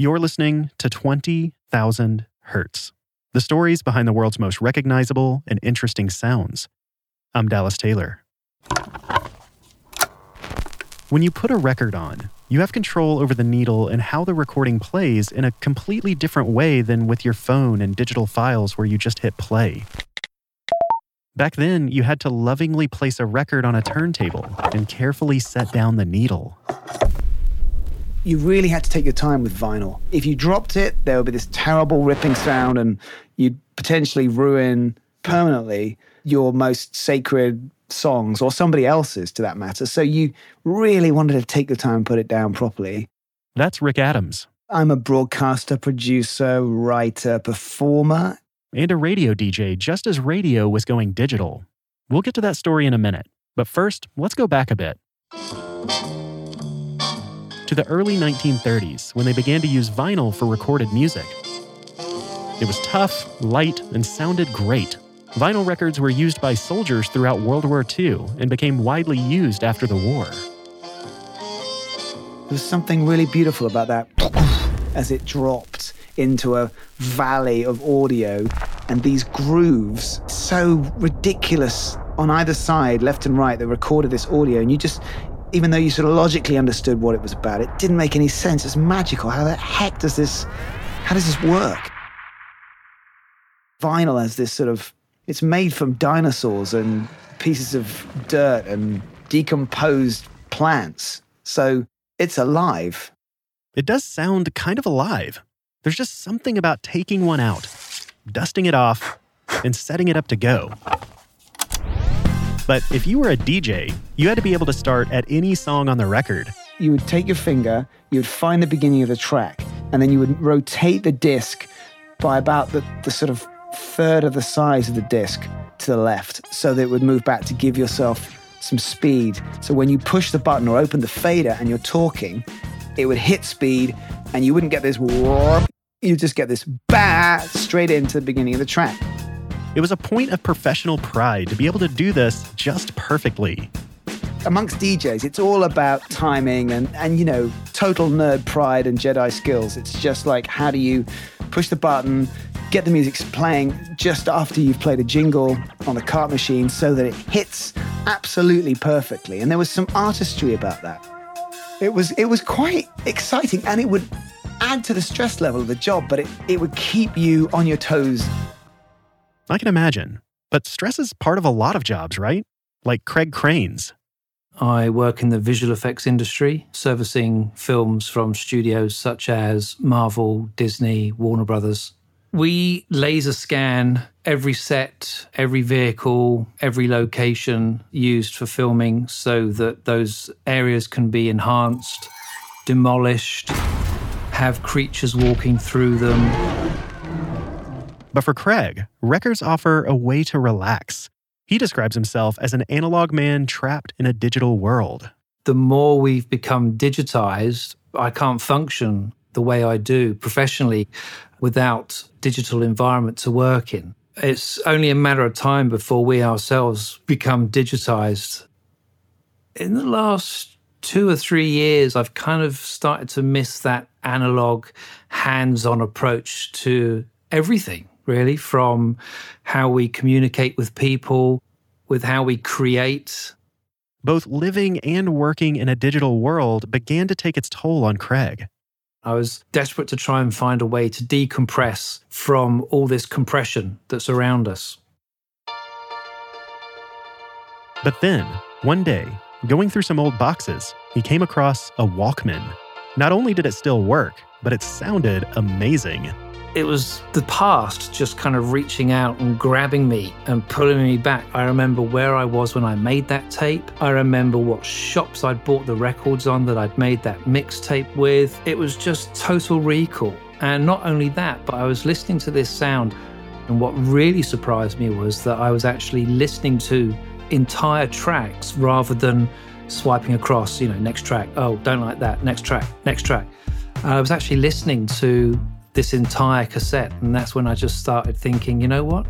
You're listening to 20,000 Hertz, the stories behind the world's most recognizable and interesting sounds. I'm Dallas Taylor. When you put a record on, you have control over the needle and how the recording plays in a completely different way than with your phone and digital files where you just hit play. Back then, you had to lovingly place a record on a turntable and carefully set down the needle. You really had to take your time with vinyl. If you dropped it, there would be this terrible ripping sound, and you'd potentially ruin permanently your most sacred songs or somebody else's to that matter. So you really wanted to take the time and put it down properly. That's Rick Adams. I'm a broadcaster, producer, writer, performer. And a radio DJ just as radio was going digital. We'll get to that story in a minute. But first, let's go back a bit. To the early 1930s when they began to use vinyl for recorded music. It was tough, light, and sounded great. Vinyl records were used by soldiers throughout World War II and became widely used after the war. There was something really beautiful about that as it dropped into a valley of audio and these grooves so ridiculous on either side, left and right, that recorded this audio. And you just, even though you sort of logically understood what it was about, it didn't make any sense. It's magical. How the heck does this, how does this work? Vinyl has this sort of it's made from dinosaurs and pieces of dirt and decomposed plants. So it's alive. It does sound kind of alive. There's just something about taking one out, dusting it off, and setting it up to go. But if you were a DJ, you had to be able to start at any song on the record. You would take your finger, you would find the beginning of the track, and then you would rotate the disc by about the, the sort of third of the size of the disc to the left so that it would move back to give yourself some speed. So when you push the button or open the fader and you're talking, it would hit speed and you wouldn't get this warp. You just get this bat straight into the beginning of the track. It was a point of professional pride to be able to do this just perfectly. Amongst DJs, it's all about timing and, and you know, total nerd pride and Jedi skills. It's just like how do you push the button, get the music playing just after you've played a jingle on the cart machine so that it hits absolutely perfectly. And there was some artistry about that. It was it was quite exciting and it would add to the stress level of the job, but it, it would keep you on your toes. I can imagine. But stress is part of a lot of jobs, right? Like Craig Crane's. I work in the visual effects industry, servicing films from studios such as Marvel, Disney, Warner Brothers, we laser scan every set, every vehicle, every location used for filming so that those areas can be enhanced, demolished, have creatures walking through them. But for Craig, records offer a way to relax. He describes himself as an analog man trapped in a digital world. The more we've become digitized, I can't function the way I do professionally without digital environment to work in. It's only a matter of time before we ourselves become digitized. In the last two or three years, I've kind of started to miss that analog, hands on approach to everything, really, from how we communicate with people, with how we create. Both living and working in a digital world began to take its toll on Craig. I was desperate to try and find a way to decompress from all this compression that's around us. But then, one day, going through some old boxes, he came across a Walkman. Not only did it still work, but it sounded amazing it was the past just kind of reaching out and grabbing me and pulling me back. I remember where I was when I made that tape. I remember what shops I'd bought the records on that I'd made that mixtape with. It was just total recall. And not only that, but I was listening to this sound. And what really surprised me was that I was actually listening to entire tracks rather than swiping across, you know, next track. Oh, don't like that. Next track, next track. I was actually listening to this entire cassette. And that's when I just started thinking, you know what?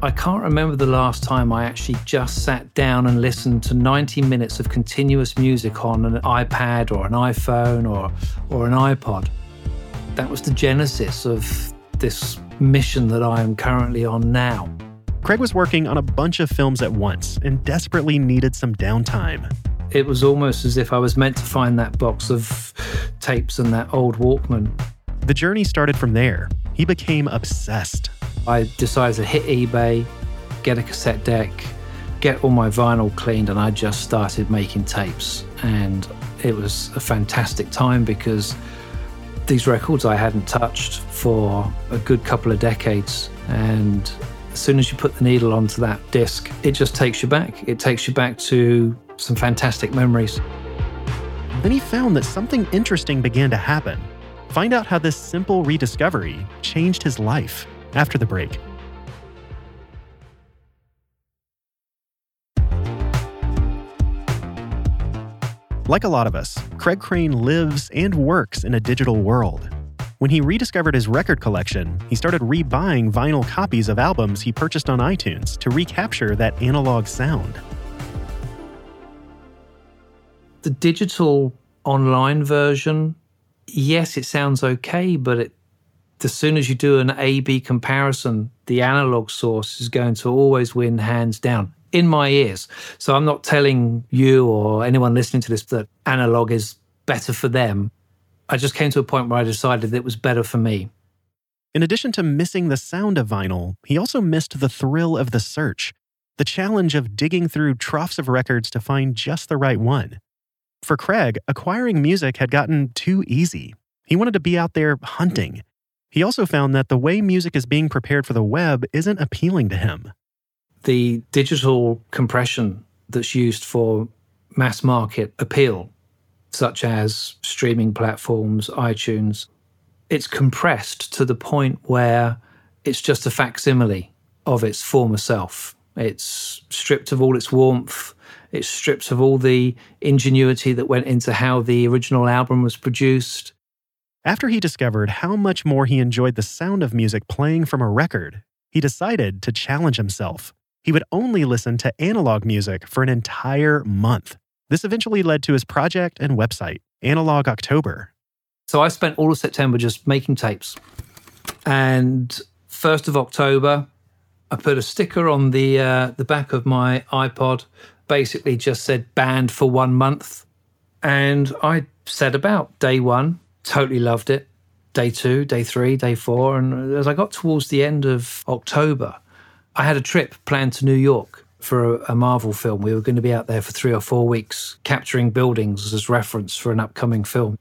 I can't remember the last time I actually just sat down and listened to 90 minutes of continuous music on an iPad or an iPhone or, or an iPod. That was the genesis of this mission that I am currently on now. Craig was working on a bunch of films at once and desperately needed some downtime. It was almost as if I was meant to find that box of tapes and that old Walkman. The journey started from there. He became obsessed. I decided to hit eBay, get a cassette deck, get all my vinyl cleaned, and I just started making tapes. And it was a fantastic time because these records I hadn't touched for a good couple of decades. And as soon as you put the needle onto that disc, it just takes you back. It takes you back to some fantastic memories. Then he found that something interesting began to happen. Find out how this simple rediscovery changed his life after the break. Like a lot of us, Craig Crane lives and works in a digital world. When he rediscovered his record collection, he started rebuying vinyl copies of albums he purchased on iTunes to recapture that analog sound. The digital online version, yes, it sounds okay, but it, as soon as you do an A B comparison, the analog source is going to always win hands down in my ears. So I'm not telling you or anyone listening to this that analog is better for them. I just came to a point where I decided it was better for me. In addition to missing the sound of vinyl, he also missed the thrill of the search, the challenge of digging through troughs of records to find just the right one. For Craig, acquiring music had gotten too easy. He wanted to be out there hunting. He also found that the way music is being prepared for the web isn't appealing to him the digital compression that's used for mass market appeal, such as streaming platforms, iTunes, it's compressed to the point where it's just a facsimile of its former self. It's stripped of all its warmth. It's stripped of all the ingenuity that went into how the original album was produced. After he discovered how much more he enjoyed the sound of music playing from a record, he decided to challenge himself he would only listen to analog music for an entire month. This eventually led to his project and website, Analog October. So I spent all of September just making tapes. And 1st of October, I put a sticker on the uh, the back of my iPod, basically just said banned for one month. And I set about day one, totally loved it. Day two, day three, day four. And as I got towards the end of October, I had a trip planned to New York for a, a, Marvel film. We were going to be out there for three or four weeks, capturing buildings as reference for an upcoming film.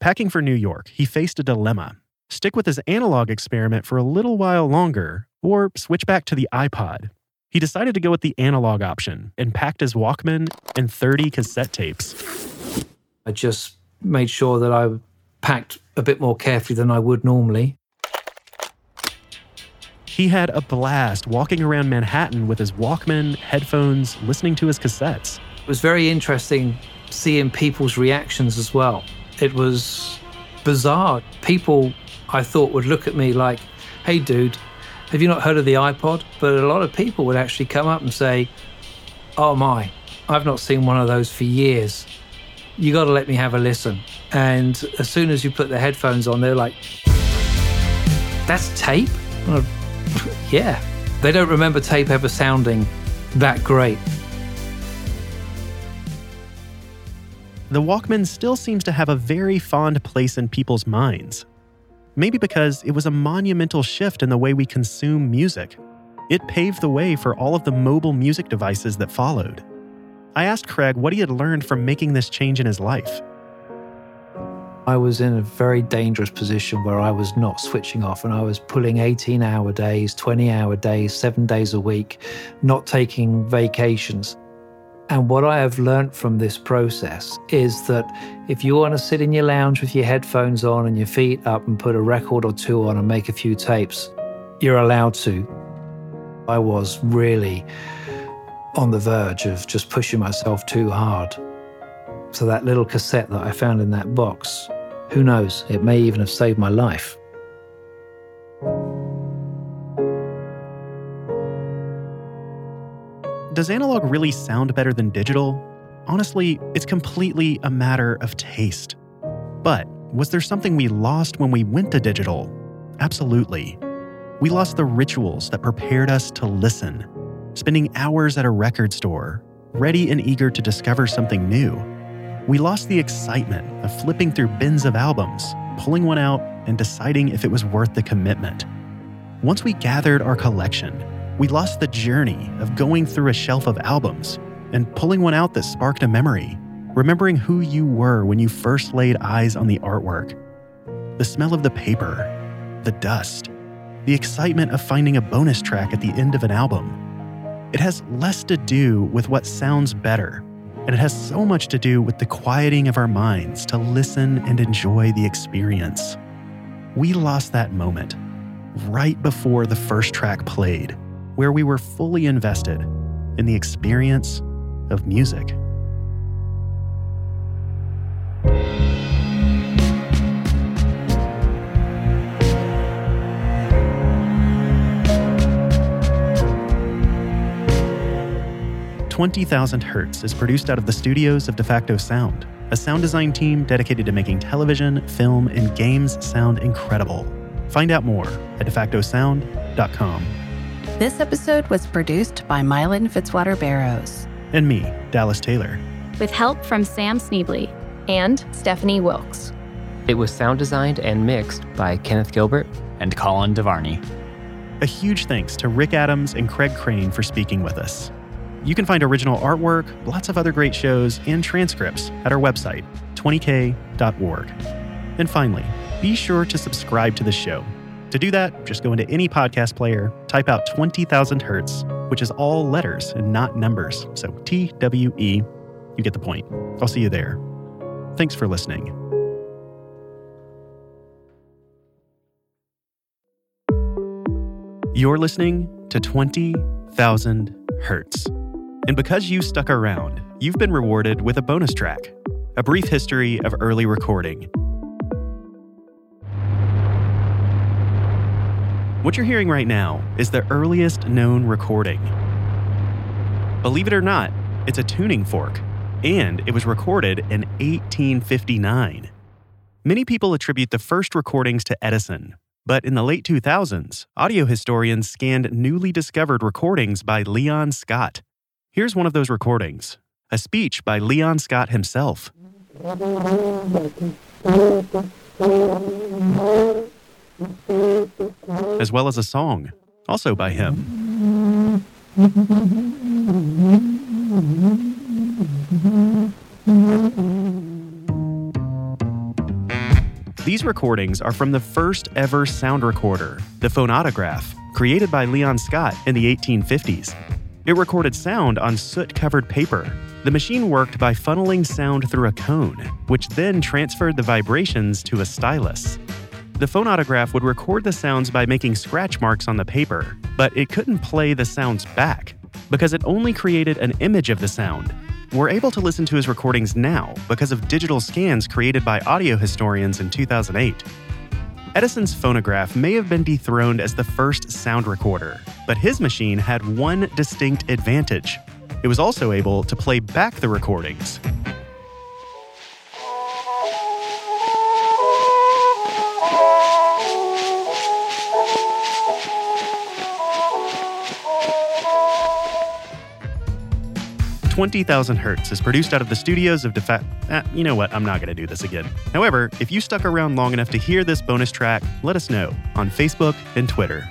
Packing for New York, he faced a dilemma stick with his analog experiment for a little while longer, or switch back to the iPod. He decided to go with the analog option and packed his Walkman and 30 cassette tapes. I just made sure that I packed a bit more carefully than I would normally. He had a blast walking around Manhattan with his Walkman, headphones, listening to his cassettes. It was very interesting seeing people's reactions as well. It was bizarre. People, I thought, would look at me like, hey, dude, have you not heard of the iPod? But a lot of people would actually come up and say, oh my, I've not seen one of those for years. You got to let me have a listen. And as soon as you put the headphones on, they're like, that's tape? yeah, they don't remember tape ever sounding that great. The Walkman still seems to have a very fond place in people's minds. Maybe because it was a monumental shift in the way we consume music. It paved the way for all of the mobile music devices that followed. I asked Craig what he had learned from making this change in his life. I was in a very dangerous position where I was not switching off and I was pulling 18 hour days, 20 hour days, seven days a week, not taking vacations. And what I have learned from this process is that if you want to sit in your lounge with your headphones on and your feet up and put a record or two on and make a few tapes, you're allowed to. I was really on the verge of just pushing myself too hard. So that little cassette that I found in that box, who knows, it may even have saved my life. Does analog really sound better than digital? Honestly, it's completely a matter of taste. But was there something we lost when we went to digital? Absolutely. We lost the rituals that prepared us to listen, spending hours at a record store, ready and eager to discover something new. We lost the excitement of flipping through bins of albums, pulling one out, and deciding if it was worth the commitment. Once we gathered our collection, we lost the journey of going through a shelf of albums and pulling one out that sparked a memory, remembering who you were when you first laid eyes on the artwork. The smell of the paper, the dust, the excitement of finding a bonus track at the end of an album. It has less to do with what sounds better, and it has so much to do with the quieting of our minds to listen and enjoy the experience. We lost that moment right before the first track played, where we were fully invested in the experience of music. Twenty Thousand Hertz is produced out of the studios of DeFacto Sound, a sound design team dedicated to making television, film, and games sound incredible. Find out more at defactosound.com. This episode was produced by Mylan Fitzwater Barrows. And me, Dallas Taylor. With help from Sam Sneebly and Stephanie Wilkes. It was sound designed and mixed by Kenneth Gilbert and Colin DeVarney. A huge thanks to Rick Adams and Craig Crane for speaking with us. You can find original artwork, lots of other great shows, and transcripts at our website, 20k.org. And finally, be sure to subscribe to the show. To do that, just go into any podcast player, type out 20,000 Hertz, which is all letters and not numbers. So T W E, you get the point. I'll see you there. Thanks for listening. You're listening to 20,000 Hertz. And because you stuck around, you've been rewarded with a bonus track a brief history of early recording. What you're hearing right now is the earliest known recording. Believe it or not, it's a tuning fork, and it was recorded in 1859. Many people attribute the first recordings to Edison, but in the late 2000s, audio historians scanned newly discovered recordings by Leon Scott. Here's one of those recordings a speech by Leon Scott himself. As well as a song, also by him. These recordings are from the first ever sound recorder, the phonautograph, created by Leon Scott in the 1850s. It recorded sound on soot covered paper. The machine worked by funneling sound through a cone, which then transferred the vibrations to a stylus. The phonautograph would record the sounds by making scratch marks on the paper, but it couldn't play the sounds back because it only created an image of the sound. We're able to listen to his recordings now because of digital scans created by audio historians in 2008. Edison's phonograph may have been dethroned as the first sound recorder, but his machine had one distinct advantage. It was also able to play back the recordings. Twenty Thousand Hertz is produced out of the studios of Defa. Ah, you know what? I'm not going to do this again. However, if you stuck around long enough to hear this bonus track, let us know on Facebook and Twitter.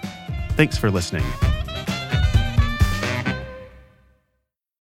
Thanks for listening.